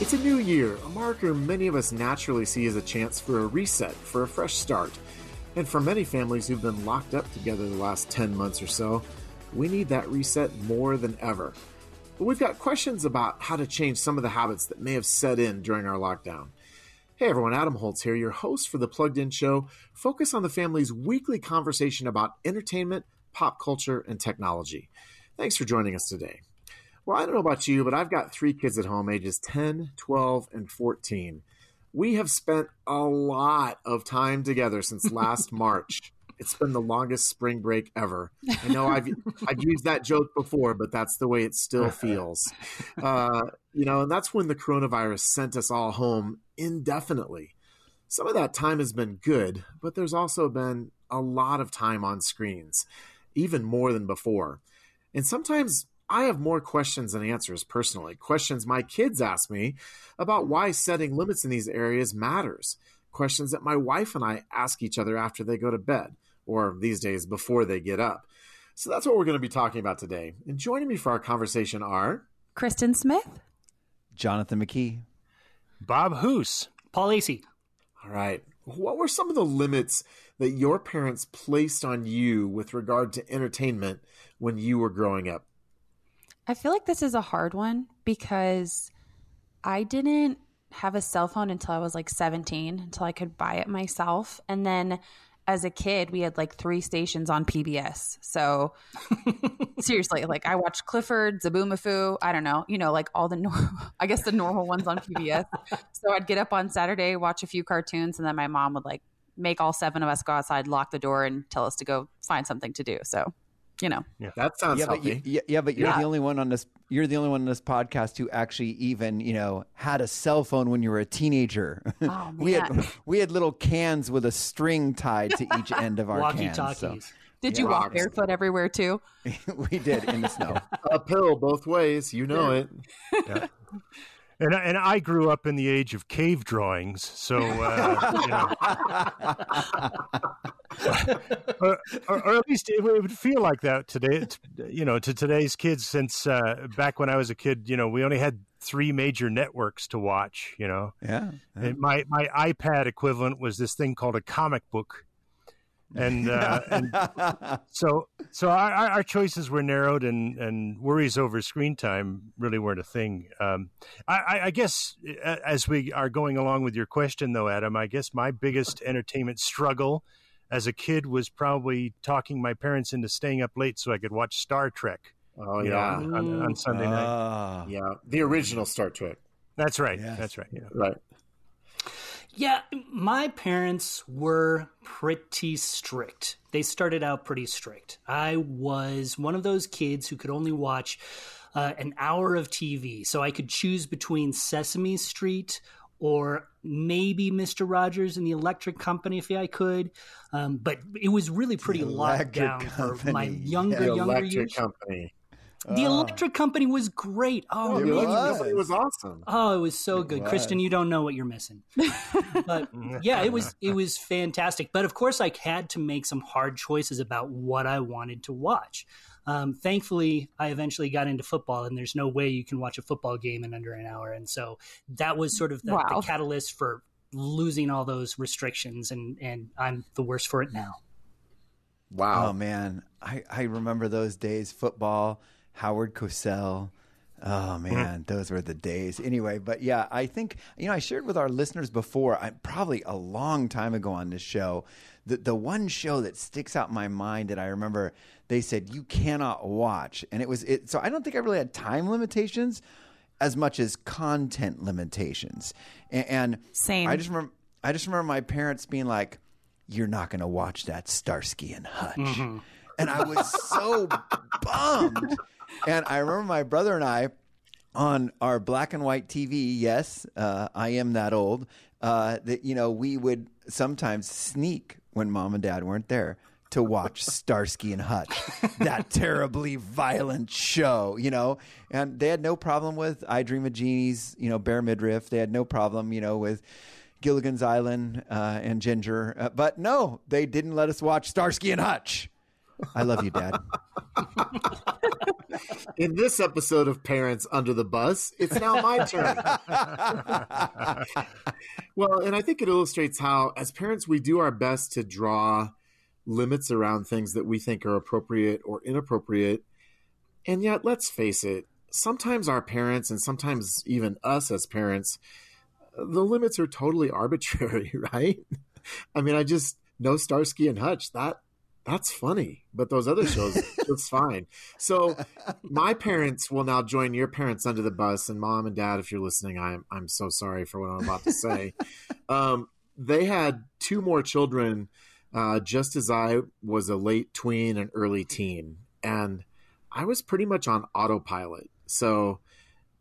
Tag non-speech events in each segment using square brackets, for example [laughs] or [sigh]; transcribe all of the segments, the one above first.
It's a new year, a marker many of us naturally see as a chance for a reset, for a fresh start. And for many families who've been locked up together the last 10 months or so, we need that reset more than ever. But we've got questions about how to change some of the habits that may have set in during our lockdown. Hey everyone, Adam Holz here, your host for the Plugged In Show. Focus on the family's weekly conversation about entertainment, pop culture, and technology. Thanks for joining us today. Well, I don't know about you, but I've got three kids at home, ages 10, 12, and 14. We have spent a lot of time together since last [laughs] March. It's been the longest spring break ever. I know I've I've used that joke before, but that's the way it still [laughs] feels. Uh, you know, and that's when the coronavirus sent us all home indefinitely. Some of that time has been good, but there's also been a lot of time on screens, even more than before. And sometimes I have more questions than answers personally. Questions my kids ask me about why setting limits in these areas matters. Questions that my wife and I ask each other after they go to bed, or these days before they get up. So that's what we're going to be talking about today. And joining me for our conversation are Kristen Smith, Jonathan McKee, Bob Hoose, Paul Asay. All right. What were some of the limits that your parents placed on you with regard to entertainment when you were growing up? I feel like this is a hard one because I didn't have a cell phone until I was like 17, until I could buy it myself. And then as a kid, we had like three stations on PBS. So [laughs] seriously, like I watched Clifford, Zoboomafoo, I don't know, you know, like all the, nor- [laughs] I guess the normal ones on PBS. so I'd get up on Saturday, watch a few cartoons, and then my mom would like make all seven of us go outside, lock the door, and tell us to go find something to do. So you know. Yeah. That sounds yeah, healthy. But you, yeah, but you're yeah. the only one on this. You're the only one on this podcast who actually even you know had a cell phone when you were a teenager. Oh, [laughs] we had [laughs] we had little cans with a string tied to each [laughs] end of our walkie cans. So. Did you walk barefoot everywhere too? we did in the snow. Uphill both ways, you know it. And and I grew up in the age of cave drawings, so uh, you know, [laughs] or, or, or, at least it would feel like that today. You know, to today's kids, since uh, back when I was a kid, you know, we only had three major networks to watch. You know, yeah. yeah. my my iPad equivalent was this thing called a comic book and, uh, and [laughs] so so our, our, choices were narrowed, and, and worries over screen time really weren't a thing. Um, I, I, guess as we are going along with your question, though, Adam, I guess my biggest entertainment struggle as a kid was probably talking my parents into staying up late so I could watch Star Trek. Oh yeah, know, on, on, Sunday night. Uh, yeah, the original Star Trek. That's right. Yes. That's right. Yeah. Right. Yeah, my parents were pretty strict. They started out pretty strict. I was one of those kids who could only watch uh, an hour of TV. So I could choose between Sesame Street or maybe Mr. Rogers and the Electric Company if I could. Um, but it was really pretty locked down company. for my younger, yeah, younger electric years. Company. The oh. Electric Company was great. Oh, it, was. it was awesome. Oh, it was so it good, was. Kristen. You don't know what you're missing. but [laughs] yeah, it was it was fantastic. But of course, I had to make some hard choices about what I wanted to watch. Um, thankfully, I eventually got into football, and there's no way you can watch a football game in under an hour. And so that was sort of the, wow. the catalyst for losing all those restrictions, and and I'm the worst for it now. Wow. Oh man, I I remember those days. Football Howard Cosell. Oh man, mm. those were the days. Anyway, but yeah, I think you know I shared with our listeners before, I, probably a long time ago on this show, the the one show that sticks out in my mind that I remember they said you cannot watch, and it was it. So I don't think I really had time limitations as much as content limitations, and, and same. I just remember I just remember my parents being like, "You're not going to watch that Starsky and Hutch," mm-hmm. and I was so [laughs] bummed and I remember my brother and I on our black and white TV. Yes, uh, I am that old. Uh, that you know, we would sometimes sneak when mom and dad weren't there to watch Starsky and Hutch, that [laughs] terribly violent show, you know. And they had no problem with I Dream of Jeannie's, you know, bare midriff. They had no problem, you know, with Gilligan's Island uh, and Ginger. Uh, but no, they didn't let us watch Starsky and Hutch. I love you, Dad. [laughs] In this episode of Parents Under the Bus, it's now my turn. [laughs] well, and I think it illustrates how, as parents, we do our best to draw limits around things that we think are appropriate or inappropriate. And yet, let's face it, sometimes our parents, and sometimes even us as parents, the limits are totally [laughs] arbitrary, right? I mean, I just know Starsky and Hutch. That that's funny, but those other shows, it's fine. So, my parents will now join your parents under the bus, and mom and dad, if you're listening, I'm I'm so sorry for what I'm about to say. [laughs] um, they had two more children, uh, just as I was a late tween and early teen, and I was pretty much on autopilot. So,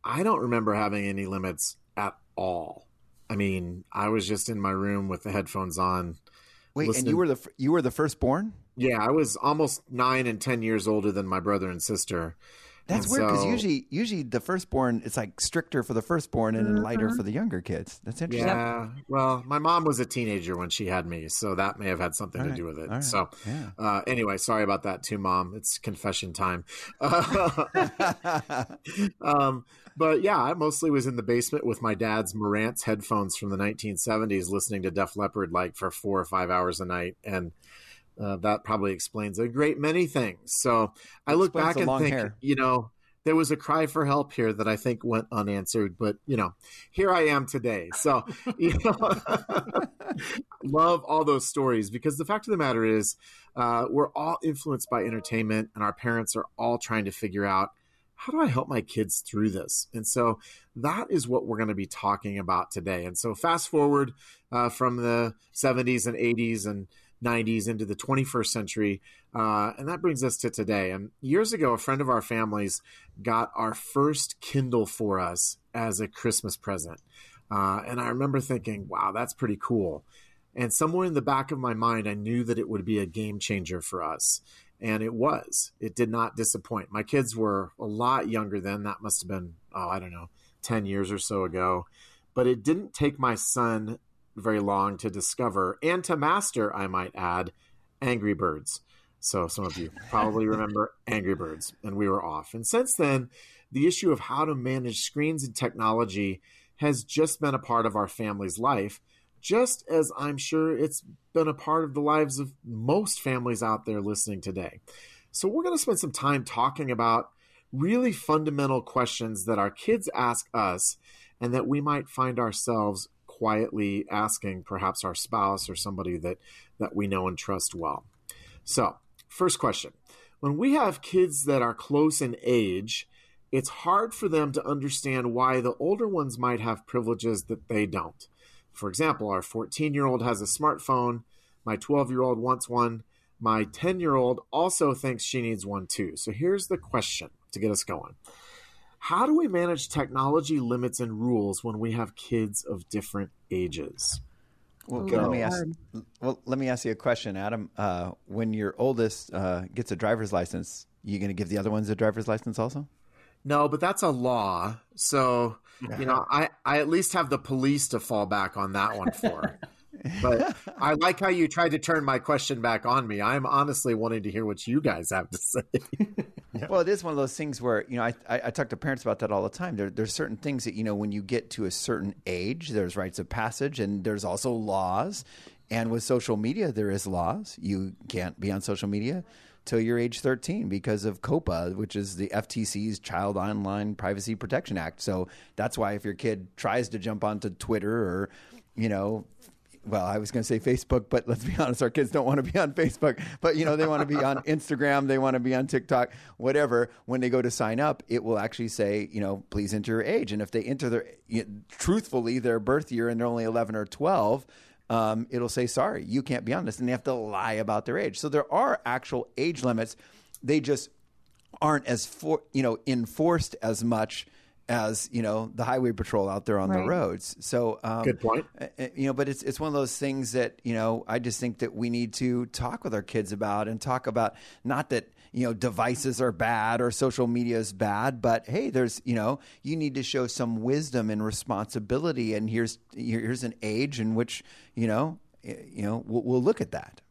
I don't remember having any limits at all. I mean, I was just in my room with the headphones on. Wait, listening- and you were the you were the firstborn? Yeah, I was almost nine and ten years older than my brother and sister. That's And weird because so- usually usually the firstborn it's like stricter for the firstborn and then lighter for the younger kids. That's interesting. Yeah. Well, my mom was a teenager when she had me, so that may have had something All to right, do with it. all right, So, yeah. uh, anyway, sorry about that too, mom. It's confession time. [laughs] [laughs] um, but yeah, I mostly was in the basement with my dad's Marantz headphones from the 1970s, listening to Def Leppard like for four or five hours a night, and uh, that probably explains a great many things. So I look back and think, hair. you know, there was a cry for help here that I think went unanswered, but you know, here I am today. So, [laughs] you know, [laughs] love all those stories because the fact of the matter is, uh, we're all influenced by entertainment, and our parents are all trying to figure out how do I help my kids through this? And so that is what we're going to be talking about today. And so fast forward uh, from the 70s and 80s and 90s into the 21st century. Uh, and that brings us to today. And years ago, a friend of our family's got our first Kindle for us as a Christmas present. Uh, and I remember thinking, wow, that's pretty cool. And somewhere in the back of my mind, I knew that it would be a game changer for us. And it was. It did not disappoint. My kids were a lot younger then. That must have been, oh, I don't know, 10 years or so ago. But it didn't take my son very long to discover and to master, I might add, Angry Birds. So some of you probably [laughs] remember Angry Birds, and we were off. And since then, the issue of how to manage screens and technology has just been a part of our family's life, just as I'm sure it's been a part of the lives of most families out there listening today. So we're going to spend some time talking about really fundamental questions that our kids ask us and that we might find ourselves quietly asking perhaps our spouse or somebody that that we know and trust well. So, first question. When we have kids that are close in age, it's hard for them to understand why the older ones might have privileges that they don't. For example, our 14 year old has a smartphone, my 12 year old wants one, my 10 year old also thinks she needs one too. So here's the question to get us going How do we manage technology limits and rules when we have kids of different ages? Well, Ooh, let me ask. Well, let me ask you a question, Adam. Uh, when your oldest uh, gets a driver's license, you going to give the other ones a driver's license also? No, but that's a law. So, you know, I, I at least have the police to fall back on that one for. [laughs] but I like how you tried to turn my question back on me. I'm honestly wanting to hear what you guys have to say. [laughs] Well, it is one of those things where you know I, I, I talk to parents about that all the time. There, there's certain things that you know when you get to a certain age, there's rites of passage, and there's also laws. And with social media, there is laws. You can't be on social media till you're age 13 because of COPPA, which is the FTC's Child Online Privacy Protection Act. So that's why if your kid tries to jump onto Twitter or you know well, I was going to say Facebook, but let's be [laughs] honest, our kids don't want to be on Facebook. But you know, they want to be on [laughs] Instagram, they want to be on TikTok, whatever. When they go to sign up, it will actually say, you know, please enter your age. And if they enter their you know, truthfully their birth year and they're only 11 or 12, um, it'll say, sorry, you can't be on this, and they have to lie about their age. So there are actual age limits. They just aren't as for you know enforced as much as you know the highway patrol out there on the roads. So um, Good point. uh, uh, You know, but it's it's one of those things that you know I just think that we need to talk with our kids about and talk about not that you know devices are bad or social media is bad, but hey, there's you know you need to show some wisdom and responsibility, and here's here's an age in which you know you know we'll, we'll look at that.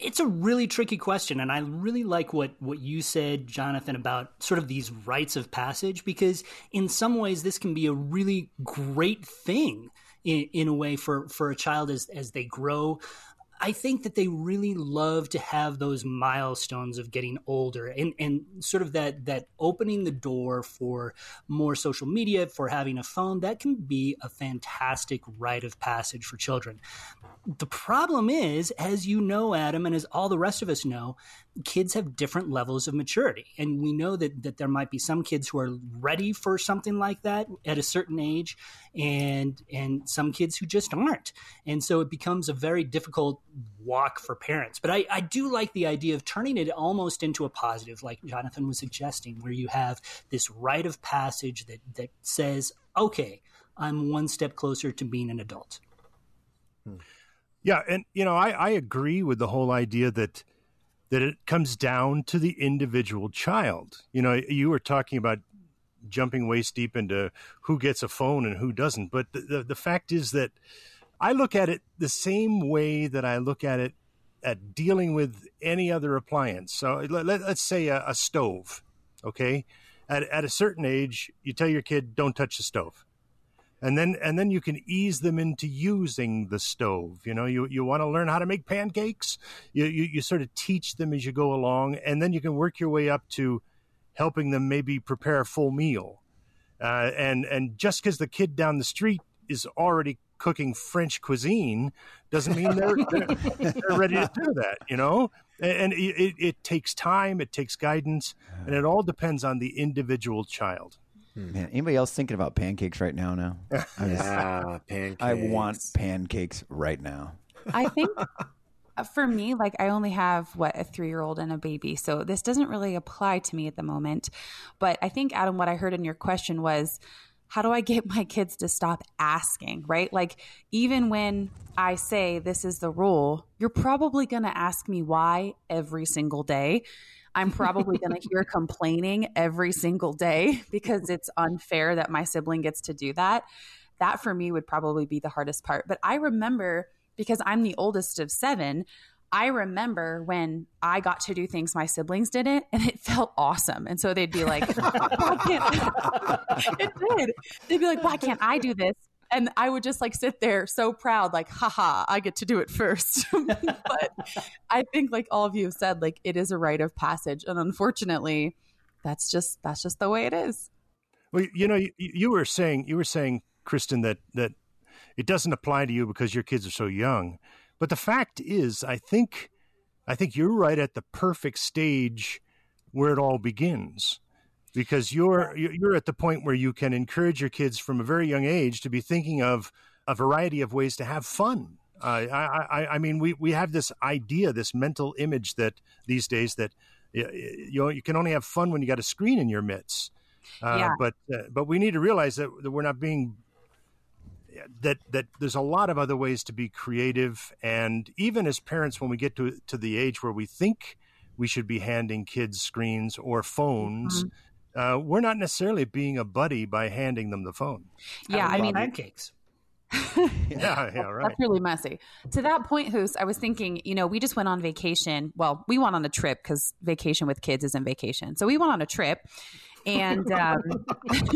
It's a really tricky question and i really like what what you said jonathan about sort of these rites of passage because in some ways this can be a really great thing in, in a way for for a child as as they grow I think that they really love to have those milestones of getting older and, and sort of that that opening the door for more social media, for having a phone. That can be a fantastic rite of passage for children. The problem is, as you know, Adam, and as all the rest of us know, kids have different levels of maturity. And we know that, that there might be some kids who are ready for something like that at a certain age and and some kids who just aren't. And so it becomes a very difficult walk for parents. But I, I do like the idea of turning it almost into a positive, like Jonathan was suggesting, where you have this rite of passage that, that says, okay, I'm one step closer to being an adult. Yeah, and you know, I, I agree with the whole idea that that it comes down to the individual child. You know, you were talking about jumping waist deep into who gets a phone and who doesn't, but the, the, the fact is that I look at it the same way that I look at it at dealing with any other appliance. So let, us say a, a, stove, okay? At, at a certain age, you tell your kid, don't touch the stove and then and then you can ease them into using the stove you know you you want to learn how to make pancakes you, you you sort of teach them as you go along and then you can work your way up to helping them maybe prepare a full meal uh, and and just because the kid down the street is already cooking French cuisine doesn't mean they're, [laughs] they're, they're ready to do that, you know? And it, it, it, takes time, it takes guidance, and it all depends on the individual child. Hmm. Man, anybody else thinking about pancakes right now? Now, [laughs] yeah, pancakes. I want pancakes right now. I think uh, [laughs] for me, like I only have what a three year old and a baby, so this doesn't really apply to me at the moment. But I think Adam, what I heard in your question was, how do I get my kids to stop asking? Right, like even when I say this is the rule, you're probably going to ask me why every single day. I'm probably going [laughs] to hear complaining every single day [laughs] because it's unfair that my sibling gets to do that. That for me would probably be the hardest part. But I remember because I'm the oldest of seven, I remember when I got to do things my siblings didn't, and it felt awesome. And so they'd be like, "Why can't?" [laughs] it did. They'd be like, "Why can't I do this?" and I would just like sit there so proud, like, haha, I get to do it first. [laughs] but I think, like all of you have said, like it is a rite of passage, and unfortunately, that's just that's just the way it is. Well, you know, you, you were saying you were saying, Kristen, that that it doesn't apply to you because your kids are so young. But the fact is, I think, I think you're right at the perfect stage where it all begins because you're you're at the point where you can encourage your kids from a very young age to be thinking of a variety of ways to have fun. Uh, I, I, I mean, we, we have this idea, this mental image that these days that you you can only have fun when you got a screen in your midst. Uh, yeah. But uh, but we need to realize that, that we're not being that that there's a lot of other ways to be creative, and even as parents, when we get to to the age where we think we should be handing kids screens or phones. Mm-hmm uh, we're not necessarily being a buddy by handing them the phone. Yeah, I, I mean pancakes. [laughs] yeah, yeah, right. That's really messy. To that point, Hoose, I was thinking, you know, we just went on vacation. Well, we went on a trip because vacation with kids isn't vacation. So we went on a trip, and um,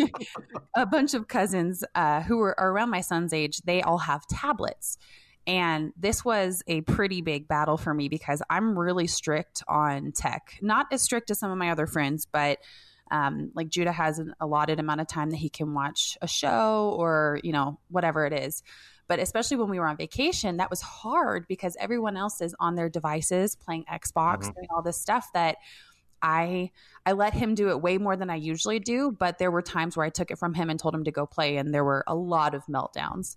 [laughs] a bunch of cousins uh, who were around my son's age, they all have tablets. And this was a pretty big battle for me because I'm really strict on tech. Not as strict as some of my other friends, but um, like Judah has an allotted amount of time that he can watch a show or, you know, whatever it is. But especially when we were on vacation, that was hard because everyone else is on their devices playing Xbox, mm-hmm. doing all this stuff that I I let him do it way more than I usually do, but there were times where I took it from him and told him to go play and there were a lot of meltdowns.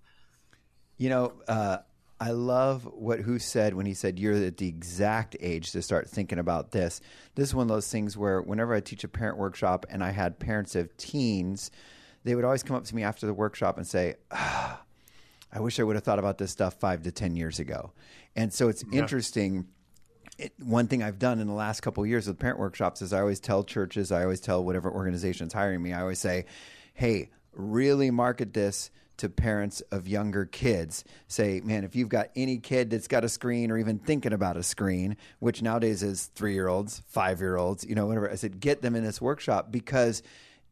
You know, uh, I love what who said when he said you're at the exact age to start thinking about this. This is one of those things where whenever I teach a parent workshop and I had parents of teens, they would always come up to me after the workshop and say, ah, "I wish I would have thought about this stuff five to ten years ago." And so it's yeah. interesting. It, one thing I've done in the last couple of years with parent workshops is I always tell churches, I always tell whatever organization's hiring me, I always say, "Hey, really market this to parents of younger kids. Say, man, if you've got any kid that's got a screen or even thinking about a screen, which nowadays is three year olds, five year olds, you know, whatever, I said, get them in this workshop because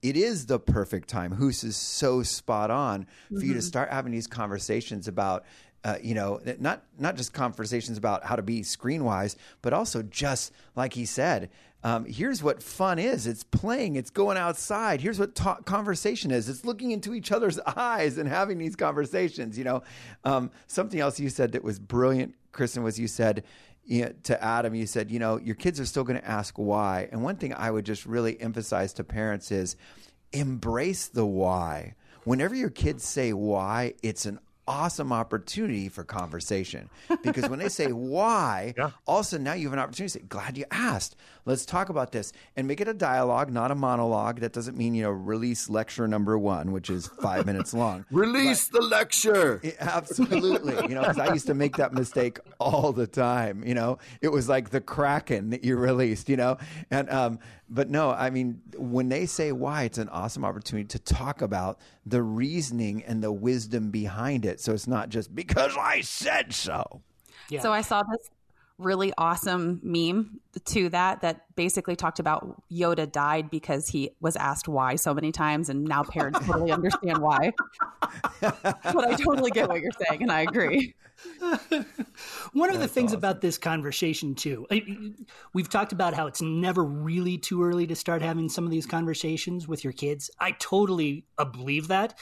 it is the perfect time. Hoose is so spot on for you to mm-hmm. start having these conversations about uh, you know, not not just conversations about how to be screen wise, but also just like he said, um, here's what fun is. It's playing. It's going outside. Here's what ta- conversation is. It's looking into each other's [laughs] eyes and having these conversations. You know, um, something else you said that was brilliant, Kristen, was you said to Adam, you said, you know, your kids are still going to ask why. And one thing I would just really emphasize to parents is embrace the why. Whenever your kids say why, it's an awesome opportunity for conversation because when they say [laughs] why, Yeah. all of a sudden now you have an opportunity to say, glad you asked. Let's talk about this and make it a dialogue, not a monologue. That doesn't mean, you know, release lecture number one, which is five [laughs] minutes long. Release the lecture. [laughs] Yeah, Absolutely. You know, because I used to make that mistake all the time. You know, it was like the Kraken that you released, you know? And, um, but no, I mean, when they say why, it's an awesome opportunity to talk about the reasoning and the wisdom behind it. So it's not just because I said so. Yeah. So I saw this really awesome meme to that that basically talked about Yoda died because he was asked why so many times, and now parents totally understand why. [laughs] but I totally get what you're saying, and I agree. [laughs] One of the things about this conversation, too, I- we've talked about how it's never really too early to start having some of these conversations with your kids. I totally uh, believe that.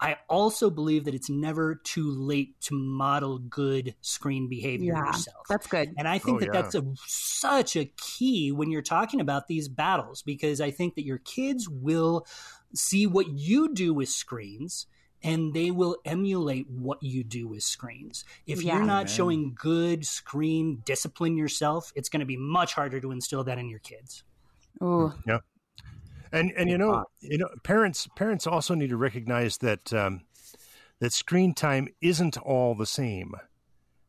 I also believe that it's never too late to model good screen behavior Yeah, yourself. that's good. And I think Oh, that yeah. that's a, such a key when you're talking about these battles because I think that your kids will see what you do with screens and they will emulate what you do with screens. If Yeah. you're not showing good screen discipline yourself, it's going to be much harder to instill that in your kids. Ooh, And and you know you know parents parents also need to recognize that um, that screen time isn't all the same.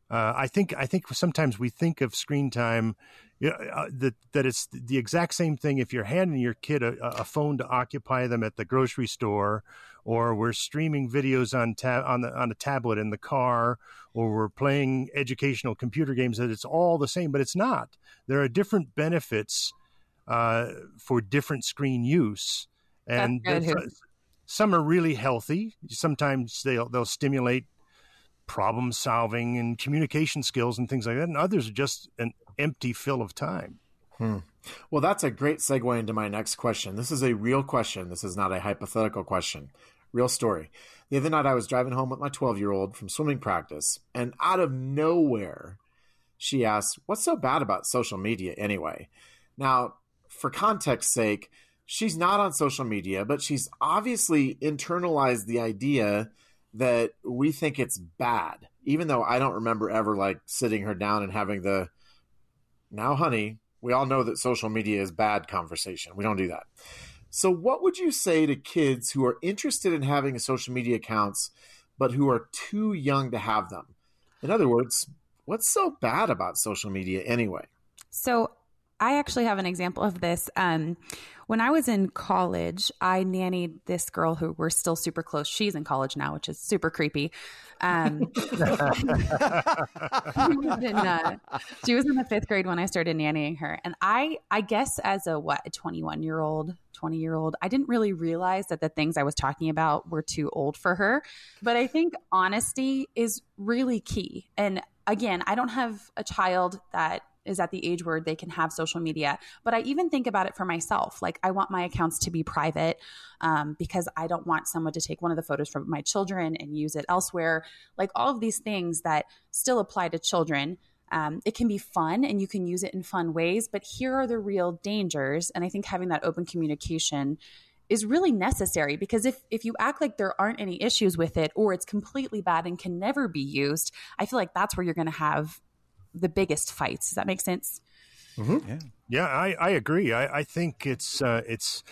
Uh, I think I think sometimes we think of screen time you know, uh, that that it's the exact same thing. If you're handing your kid a, a phone to occupy them at the grocery store, or we're streaming videos on ta- on the on a tablet in the car, or we're playing educational computer games, that it's all the same. But it's not. There are different benefits uh, for different screen use, and That's good. that's- some are really healthy. Sometimes they'll they'll stimulate problem solving and communication skills and things like that, and others are just an empty fill of time. Well, that's a great segue into my next question. This is a real question. This is not a hypothetical question. Real story. The other night, I was driving home with my 12 year old from swimming practice, and out of nowhere, she asked, What's so bad about social media anyway? Now, for context sake, she's not on social media, but she's obviously internalized the idea that we think it's bad, even though I don't remember ever like sitting her down and having the now, honey, we all know that social media is bad conversation. We don't do that. So, what would you say to kids who are interested in having social media accounts, but who are too young to have them? In other words, what's so bad about social media anyway? So I actually have an example of this. Um, when I was in college, I nannied this girl who we're still super close. She's in college now, which is super creepy. Um, she, was in, uh, she was in the fifth grade when I started nannying her, and I, I guess, as a what, a twenty-one year old, twenty year old, I didn't really realize that the things I was talking about were too old for her. But I think honesty is really key. And again, I don't have a child that is at the age where they can have social media. But I even think about it for myself. Like, I want my accounts to be private um, because I don't want someone to take one of the photos from my children and use it elsewhere. Like, all of these things that still apply to children. Um, it can be fun and you can use it in fun ways, but here are the real dangers. And I think having that open communication is really necessary because if if you act like there aren't any issues with it or it's completely bad and can never be used, I feel like that's where you're going to have the biggest fights. Does that make sense? Yeah, I, I agree. I, I think it's uh, it's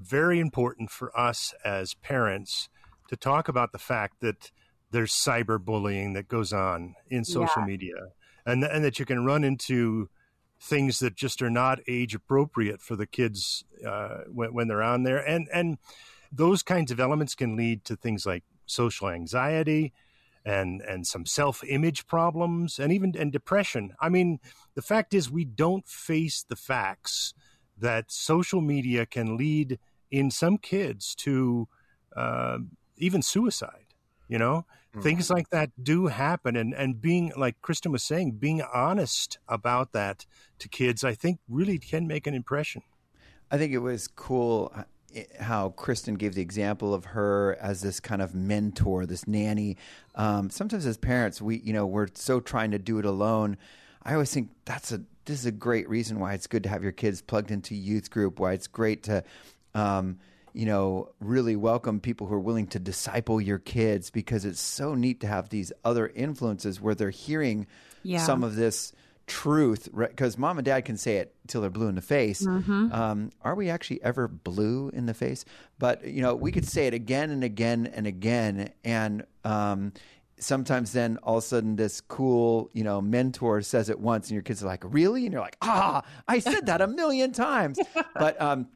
very important for us as parents to talk about the fact that there's cyberbullying that goes on in social Yeah. media, and and that you can run into things that just are not age appropriate for the kids uh, when, when they're on there, and and those kinds of elements can lead to things like social anxiety and and some self-image problems and even and depression. I mean, the fact is we don't face the facts that social media can lead in some kids to uh, even suicide. You know, mm-hmm. things like that do happen, and and being like Kristen was saying, being honest about that to kids, I think, really can make an impression. I think it was cool how Kristen gave the example of her as this kind of mentor, this nanny. Um, sometimes as parents, we you know we're so trying to do it alone. I always think that's a this is a great reason why it's good to have your kids plugged into youth group. Why it's great to um, you know, really welcome people who are willing to disciple your kids because it's so neat to have these other influences where they're hearing yeah. some of this truth because mom and dad can say it till they're blue in the face. Mm-hmm. um, are we actually ever blue in the face? But you know we could say it again and again and again and um, sometimes then all of a sudden this cool you know mentor says it once and your kids are like really? And you're like ah i said that a million times. [laughs] But um,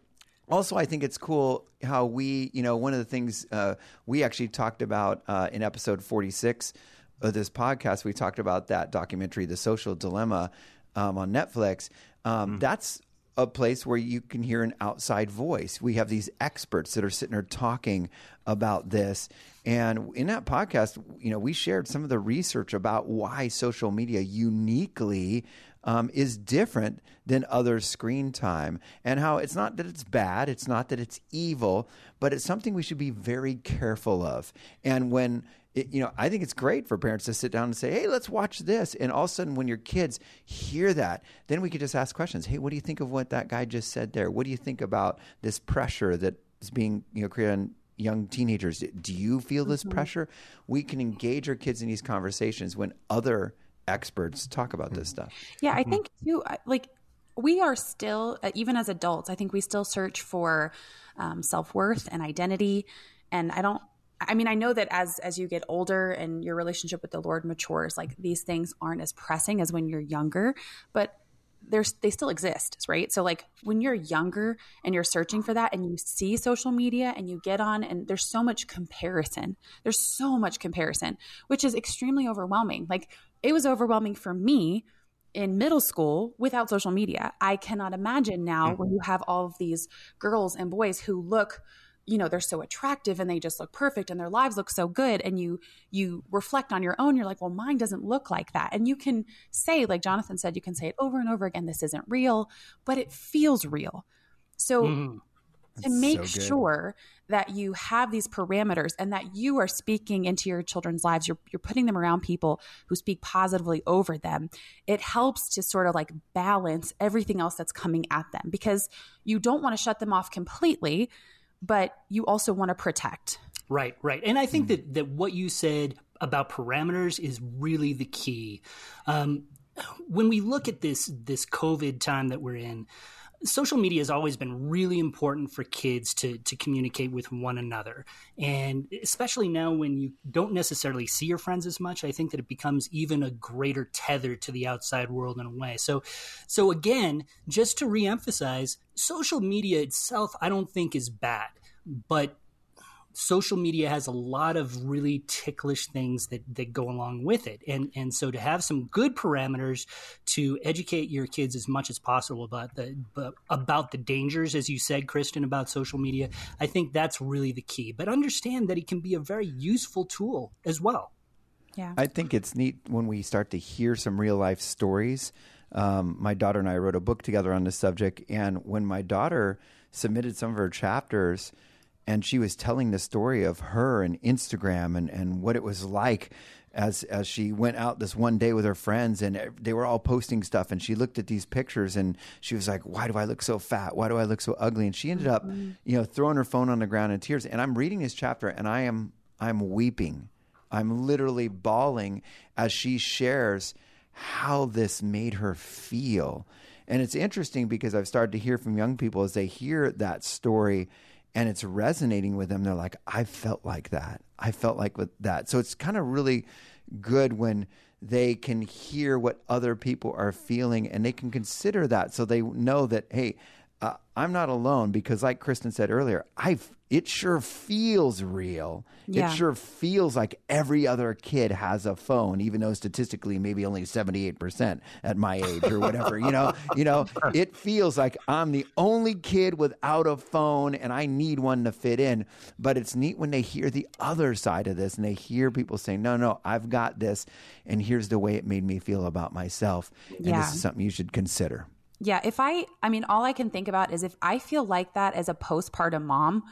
also, I think it's cool how we, you know, one of the things uh, we actually talked about uh, in episode 46 of this podcast, we talked about that documentary, The Social Dilemma, um, on Netflix. Um, mm. That's a place where you can hear an outside voice. We have these experts that are sitting there talking about this. And in that podcast, you know, we shared some of the research about why social media uniquely um, is different than other screen time, and how it's not that it's bad, it's not that it's evil, but it's something we should be very careful of. And when it, you know, I think it's great for parents to sit down and say, "Hey, let's watch this." And all of a sudden, when your kids hear that, then we could just ask questions. Hey, what do you think of what that guy just said there? What do you think about this pressure that is being you know created on young teenagers? Do you feel this mm-hmm. pressure? We can engage our kids in these conversations when other experts talk about this stuff. Yeah, I think too, like we are still, uh, even as adults, I think we still search for um, self worth and identity. And I don't, I mean, I know that as as you get older and your relationship with the Lord matures, like these things aren't as pressing as when you're younger, but there's they still exist, right? So like when you're younger and you're searching for that and you see social media and you get on and there's so much comparison. There's so much comparison, which is extremely overwhelming. Like it was overwhelming for me in middle school without social media. I cannot imagine now mm-hmm. when you have all of these girls and boys who look you know they're so attractive and they just look perfect and their lives look so good and you you reflect on your own you're like well mine doesn't look like that. And you can say like jonathan said you can say it over and over again this isn't real but it feels real. So mm to make so sure that you have these parameters and that you are speaking into your children's lives you're, you're putting them around people who speak positively over them it helps to sort of like balance everything else that's coming at them because you don't want to shut them off completely but you also want to protect. Right right. And i think mm-hmm. that that what you said about parameters is really the key. Um, when we look at this this covid time that we're in social media has always been really important for kids to to communicate with one another. And especially now when you don't necessarily see your friends as much i think that it becomes even a greater tether to the outside world in a way. So so again just to reemphasize social media itself i don't think is bad but social media has a lot of really ticklish things that, that go along with it. And, and so to have some good parameters to educate your kids as much as possible about the, about the dangers, as you said, Kristen, about social media, I think that's really the key. But understand that it can be a very useful tool as well. Yeah. I think it's neat when we start to hear some real life stories. Um, my daughter and I wrote a book together on this subject. And when my daughter submitted some of her chapters, and she was telling the story of her and Instagram and, and what it was like as as she went out this one day with her friends and they were all posting stuff and she looked at these pictures and she was like why do I look so fat? Why do I look so ugly? And she ended up mm-hmm. you know throwing her phone on the ground in tears. And I'm reading this chapter and I am I'm weeping. I'm literally bawling as she shares how this made her feel. And it's interesting because I've started to hear from young people as they hear that story and it's resonating with them. They're like, I felt like that. I felt like with that. So it's kind of really good when they can hear what other people are feeling and they can consider that so they know that, hey, uh, I'm not alone because, like Kristen said earlier, I it sure feels real. Yeah. It sure feels like every other kid has a phone, even though statistically maybe only 78% at my age or whatever. you know, [laughs] you know, it feels like I'm the only kid without a phone and I need one to fit in. But it's neat when they hear the other side of this and they hear people saying, "No, no, I've got this and here's the way it made me feel about myself." And Yeah. this is something you should consider. Yeah, if I, I mean, all I can think about is if I feel like that as a postpartum mom,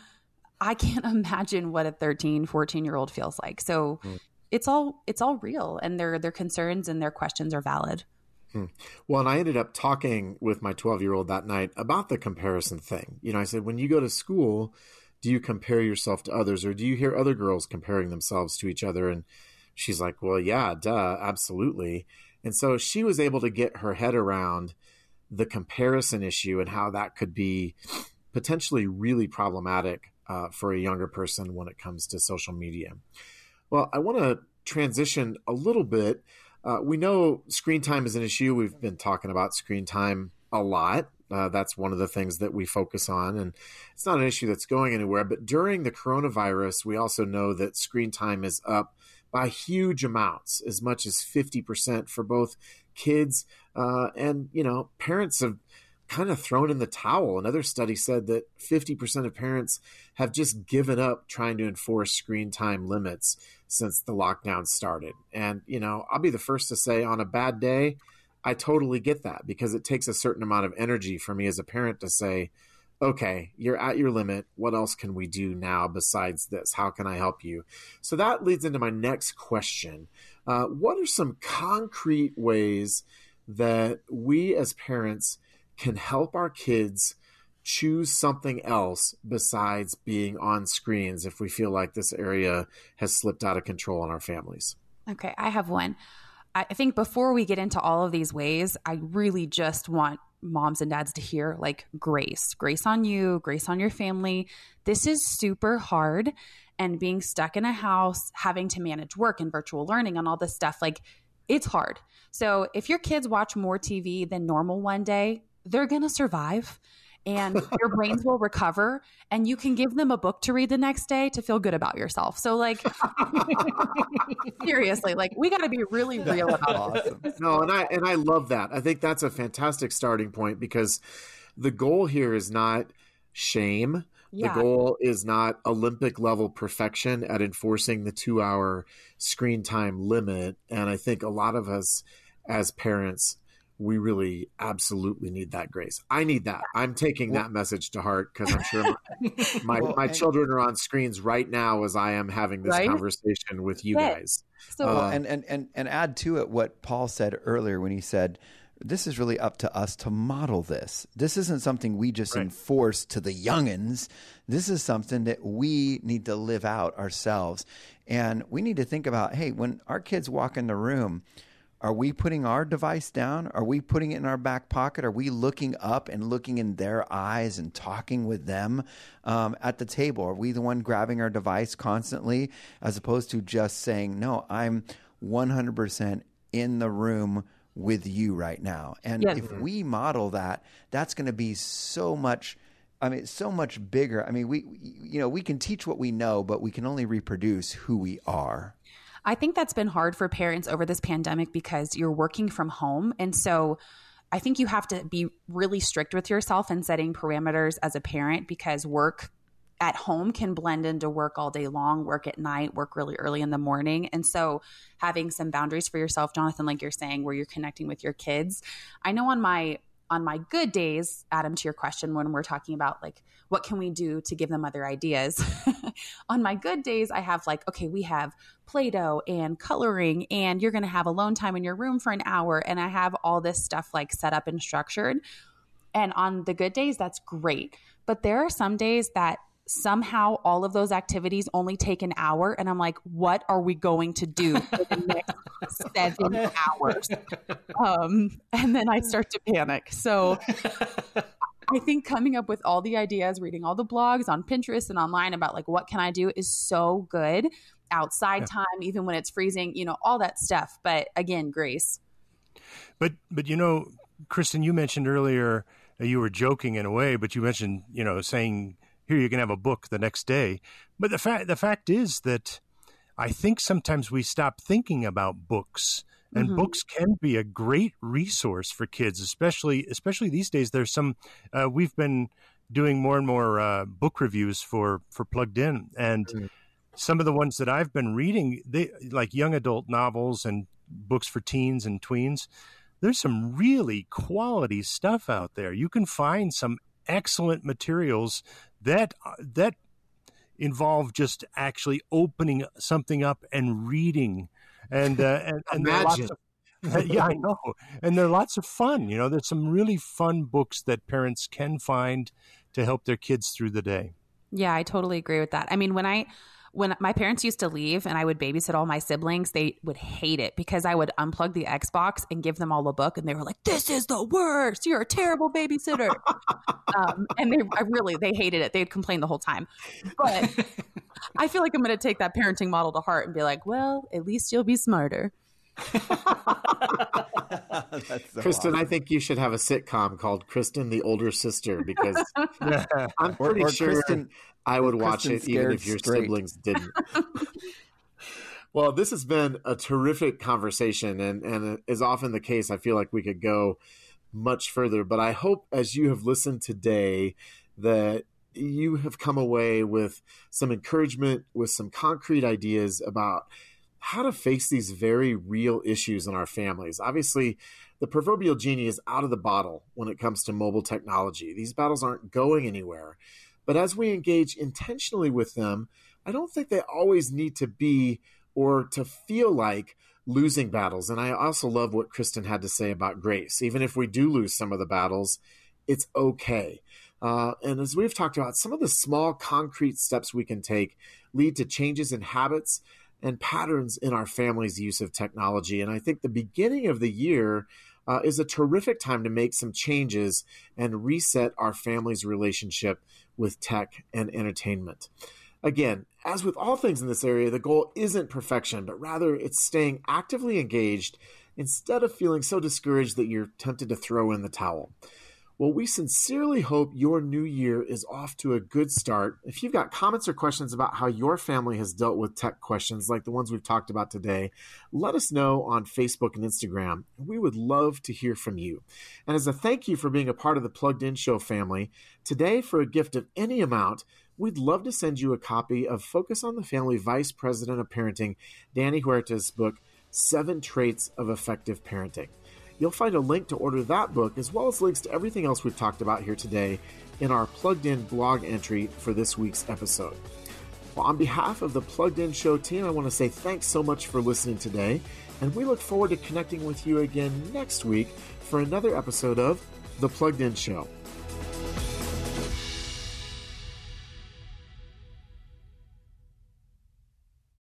I can't [laughs] imagine what a 13, 14 year old feels like. So hmm. it's all, it's all real and their, their concerns and their questions are valid. Hmm. Well, and I ended up talking with my 12 year old that night about the comparison thing. You know, I said, when you go to school, do you compare yourself to others or do you hear other girls comparing themselves to each other? And she's like, well, yeah, duh, absolutely. And so she was able to get her head around the comparison issue and how that could be potentially really problematic uh, for a younger person when it comes to social media. Well, I want to transition a little bit. Uh, we know screen time is an issue. We've been talking about screen time a lot. Uh, that's one of the things that we focus on, and it's not an issue that's going anywhere. But during the coronavirus, we also know that screen time is up by huge amounts, as much as 50% for both kids uh, and, you know, parents have kind of thrown in the towel. Another study said that 50% of parents have just given up trying to enforce screen time limits since the lockdown started. And, you know, I'll be the first to say on a bad day, I totally get that because it takes a certain amount of energy for me as a parent to say, okay, you're at your limit. What else can we do now besides this? How can I help you? So that leads into my next question. Uh, what are some concrete ways that we as parents can help our kids choose something else besides being on screens if we feel like this area has slipped out of control in our families? Okay, I have one. I think before we get into all of these ways, I really just want moms and dads to hear like grace, grace on you, grace on your family. This is super hard. And being stuck in a house, having to manage work and virtual learning and all this stuff, like it's hard. So if your kids watch more TV than normal one day, they're going to survive and [laughs] your brains will recover and you can give them a book to read the next day to feel good about yourself. So like [laughs] seriously, like we got to be really real about. Awesome. [laughs] No, and I and I love that. I think that's a fantastic starting point because the goal here is not shame. Yeah. The goal is not Olympic level perfection at enforcing the two hour screen time limit. And I think a lot of us as parents, we really absolutely need that grace. I need that. I'm taking that message to heart because I'm sure my, [laughs] my, Well, my children are on screens right now as I am having this Right? conversation with you Yeah. guys. So Uh, and, and, and, and add to it what Paul said earlier when he said, this is really up to us to model this. This isn't something we just Right. enforce to the youngins. This is something that we need to live out ourselves. And we need to think about hey, when our kids walk in the room, are we putting our device down? Are we putting it in our back pocket? Are we looking up and looking in their eyes and talking with them um, at the table? Are we the one grabbing our device constantly as opposed to just saying, no, I'm 100% in the room with you right now? And Yes. if we model that, that's going to be so much. I mean, so much bigger. I mean, we, you know, we can teach what we know, but we can only reproduce who we are. I think that's been hard for parents over this pandemic because you're working from home. And so I think you have to be really strict with yourself and setting parameters as a parent because work at home can blend into work all day long, work at night, work really early in the morning. And so having some boundaries for yourself, Jonathan, like you're saying, where you're connecting with your kids. I know on my on my good days, Adam, to your question, when we're talking about like what can we do to give them other ideas, [laughs] on my good days, I have like, okay, we have Play Doh and coloring, and you're going to have alone time in your room for an hour. And I have all this stuff like set up and structured. And on the good days, that's great. But there are some days that somehow all of those activities only take an hour. And I'm like, what are we going to do for the next [laughs] seven hours? Um, and then I start to panic. So I think coming up with all the ideas, reading all the blogs on Pinterest and online about like what can I do is so good. Outside time, even when it's freezing, you know, all that stuff. But again, grace. But but you know, Kristen, you mentioned earlier you were joking in a way, but you mentioned, you know, saying here you can have a book the next day. But the fact the fact is that I think sometimes we stop thinking about books. And mm-hmm. books can be a great resource for kids, especially especially these days. There's some uh, we've been doing more and more uh, book reviews for for Plugged In, and mm-hmm. some of the ones that I've been reading, they like young adult novels and books for teens and tweens there's some really quality stuff out there. You can find some excellent materials that that involve just actually opening something up and reading, and uh, and, and imagine. Of, [laughs] yeah, I know, and they're lots of fun. You know, there's some really fun books that parents can find to help their kids through the day. Yeah, I totally agree with that. I mean, when I when my parents used to leave and I would babysit all my siblings, they would hate it because I would unplug the Xbox and give them all a book, and they were like, "This is the worst. You're a terrible babysitter." [laughs] um, and they, I really, they hated it. They'd complain the whole time. But I feel like I'm going to take that parenting model to heart and be like, "Well, at least you'll be smarter." [laughs] so Kristen, awesome. I think you should have a sitcom called Kristen the Older Sister because [laughs] I'm pretty or, or sure Kristen, I would watch it even if your straight. siblings didn't. [laughs] well, this has been a terrific conversation, and and is often the case. I feel like we could go much further, but I hope as you have listened today that you have come away with some encouragement, with some concrete ideas about how to face these very real issues in our families. Obviously, the proverbial genie is out of the bottle when it comes to mobile technology. These battles aren't going anywhere. But as we engage intentionally with them, I don't think they always need to be or to feel like losing battles. And I also love what Kristen had to say about grace. Even if we do lose some of the battles, it's okay. Uh, and as we've talked about, some of the small concrete steps we can take lead to changes in habits and patterns in our family's use of technology. And I think the beginning of the year uh, is a terrific time to make some changes and reset our family's relationship with tech and entertainment. Again, as with all things in this area, the goal isn't perfection, but rather it's staying actively engaged instead of feeling so discouraged that you're tempted to throw in the towel. Well, we sincerely hope your new year is off to a good start. If you've got comments or questions about how your family has dealt with tech questions like the ones we've talked about today, let us know on Facebook and Instagram. We would love to hear from you. And as a thank you for being a part of the Plugged In Show family, today, for a gift of any amount, we'd love to send you a copy of Focus on the Family Vice President of Parenting, Danny Huerta's book, Seven Traits of Effective Parenting. You'll find a link to order that book, as well as links to everything else we've talked about here today, in our Plugged In blog entry for this week's episode. Well, on behalf of the Plugged In Show team, I want to say thanks so much for listening today, and we look forward to connecting with you again next week for another episode of The Plugged In Show.